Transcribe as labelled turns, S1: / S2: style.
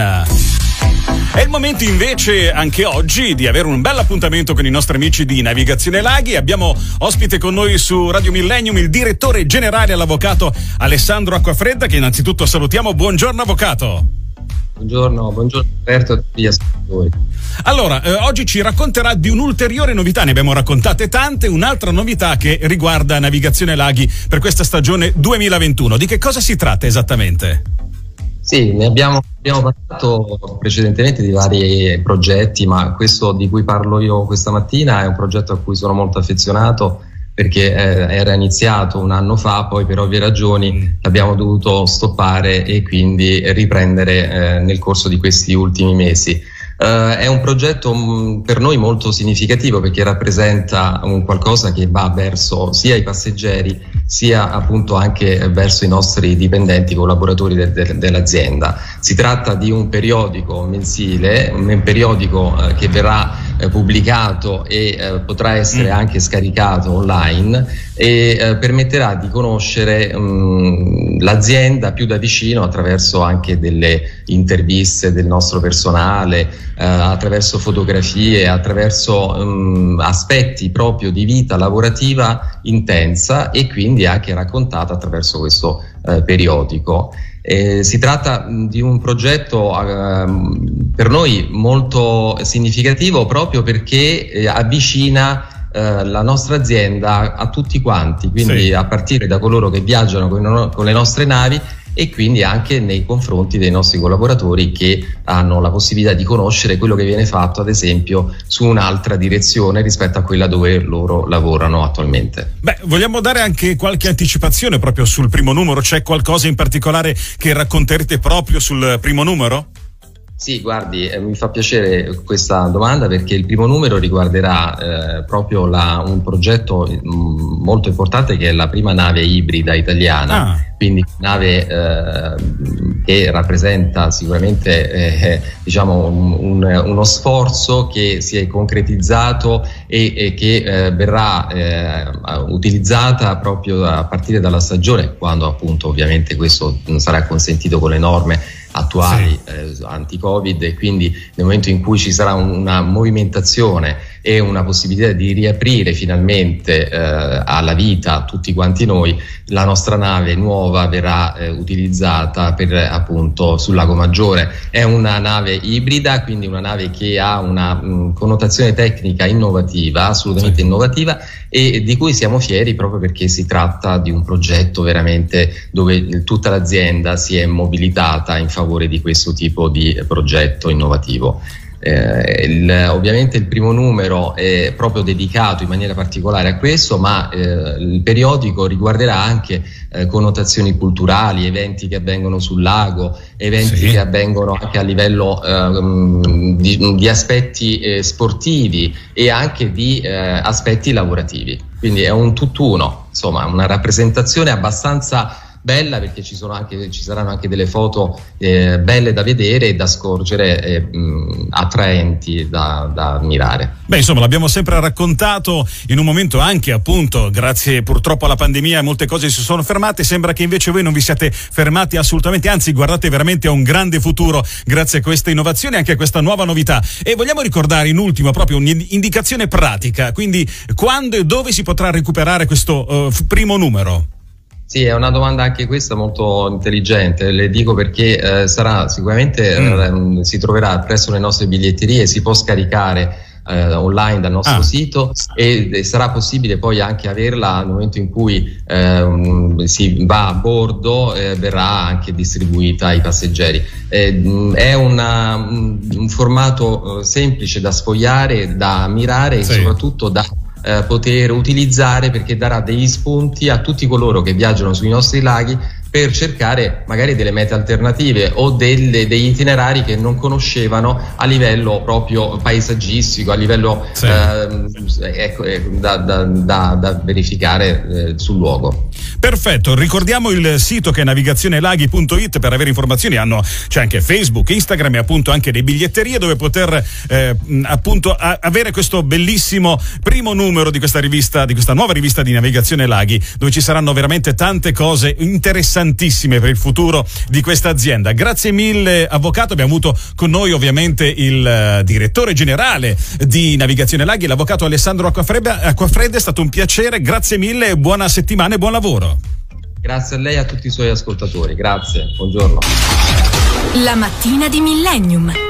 S1: settimana. È il momento invece anche oggi di avere un bel appuntamento con i nostri amici di Navigazione Laghi. Abbiamo ospite con noi su Radio Millennium il direttore generale all'avvocato Alessandro Acquafredda che innanzitutto salutiamo. Buongiorno avvocato.
S2: Buongiorno, buongiorno Alberto a tutti gli ascoltatori.
S1: Allora, eh, oggi ci racconterà di un'ulteriore novità, ne abbiamo raccontate tante, un'altra novità che riguarda Navigazione Laghi per questa stagione 2021. Di che cosa si tratta esattamente?
S2: Sì, ne abbiamo, abbiamo parlato precedentemente di vari progetti, ma questo di cui parlo io questa mattina è un progetto a cui sono molto affezionato perché eh, era iniziato un anno fa, poi per ovvie ragioni abbiamo dovuto stoppare e quindi riprendere eh, nel corso di questi ultimi mesi. Uh, è un progetto mh, mm, per noi molto significativo perché rappresenta un qualcosa che va verso sia i passeggeri sia appunto anche verso i nostri dipendenti, collaboratori de- de- dell'azienda. Si tratta di un periodico mensile, un periodico uh, che verrà uh, pubblicato e potrà essere mm. anche scaricato online e permetterà di conoscere um, l'azienda più da vicino attraverso anche delle interviste del nostro personale, eh, attraverso fotografie, attraverso um, aspetti proprio di vita lavorativa intensa e quindi anche raccontata attraverso questo eh, periodico. Eh, si tratta di un progetto eh, per noi molto significativo proprio perché eh, avvicina eh, la nostra azienda a tutti quanti, quindi sì. a partire da coloro che viaggiano con, con le nostre navi e quindi anche nei confronti dei nostri collaboratori che hanno la possibilità di conoscere quello che viene fatto ad esempio su un'altra direzione rispetto a quella dove loro lavorano attualmente.
S1: Beh, vogliamo dare anche qualche anticipazione proprio sul primo numero? C'è qualcosa in particolare che racconterete proprio sul primo numero?
S2: Sì, guardi, eh, mi fa piacere questa domanda perché il primo numero riguarderà eh, proprio la, un progetto mh, mm, molto importante che è la prima nave ibrida italiana, ah. quindi nave eh, che rappresenta sicuramente eh, diciamo un, un, uno sforzo che si è concretizzato e, e che eh, verrà eh, utilizzata proprio a partire dalla stagione, quando appunto ovviamente questo sarà consentito con le norme attuali sì. eh, anti-Covid e quindi nel momento in cui ci sarà una movimentazione e una possibilità di riaprire finalmente eh, alla vita tutti quanti noi, la nostra nave nuova verrà eh, utilizzata per appunto sul Lago Maggiore. È una nave ibrida, quindi una nave che ha una mh, connotazione tecnica innovativa, assolutamente sì. innovativa e di cui siamo fieri proprio perché si tratta di un progetto veramente dove tutta l'azienda si è mobilitata in favore di questo tipo di progetto innovativo. Eh, il, ovviamente il primo numero è proprio dedicato in maniera particolare a questo, ma eh, il periodico riguarderà anche eh, connotazioni culturali, eventi che avvengono sul lago, eventi sì. che avvengono anche a livello ehm, di, di, aspetti eh, sportivi e anche di eh, aspetti lavorativi. Quindi è un tutt'uno, insomma, una rappresentazione abbastanza bella perché ci, anche, ci saranno anche delle foto eh, belle da vedere e da scorgere, eh, mh, attraenti da, da ammirare.
S1: Beh, insomma, l'abbiamo sempre raccontato in un momento anche, appunto, grazie purtroppo alla pandemia, molte cose si sono fermate. Sembra che invece voi non vi siate fermati assolutamente, anzi, guardate veramente a un grande futuro grazie a questa innovazione e anche a questa nuova novità. E vogliamo ricordare in ultimo proprio un'indicazione pratica, quindi quando e dove si potrà recuperare questo uh, primo numero?
S2: Sì, è una domanda anche questa molto intelligente, le dico perché eh, sarà sicuramente mm. eh, si troverà presso le nostre biglietterie, si può scaricare eh, online dal nostro ah. sito e, e, sarà possibile poi anche averla nel momento in cui ehm, si va a bordo e verrà anche distribuita ai passeggeri. Eh, è una, un formato eh, semplice da sfogliare, da mirare sì. e soprattutto da eh, poter utilizzare perché darà degli spunti a tutti coloro che viaggiano sui nostri laghi per cercare magari delle mete alternative o delle, degli itinerari che non conoscevano a livello proprio paesaggistico, a livello sì. eh, ecco, eh, da, da, da, da, verificare eh, sul luogo.
S1: Perfetto, ricordiamo il sito che è navigazionelaghi.it per avere informazioni, hanno, c'è anche Facebook, Instagram e appunto anche le biglietterie dove poter eh, appunto a, avere questo bellissimo primo numero di questa rivista, di questa nuova rivista di Navigazione Laghi, dove ci saranno veramente tante cose interessanti interessantissime per il futuro di questa azienda. Grazie mille avvocato, abbiamo avuto con noi ovviamente il uh, direttore generale di Navigazione Laghi, l'avvocato Alessandro Acquafredda, Acquafredda, è stato un piacere, grazie mille, buona settimana e buon lavoro.
S2: Grazie a lei e a tutti i suoi ascoltatori, grazie, buongiorno.
S3: La mattina di Millennium.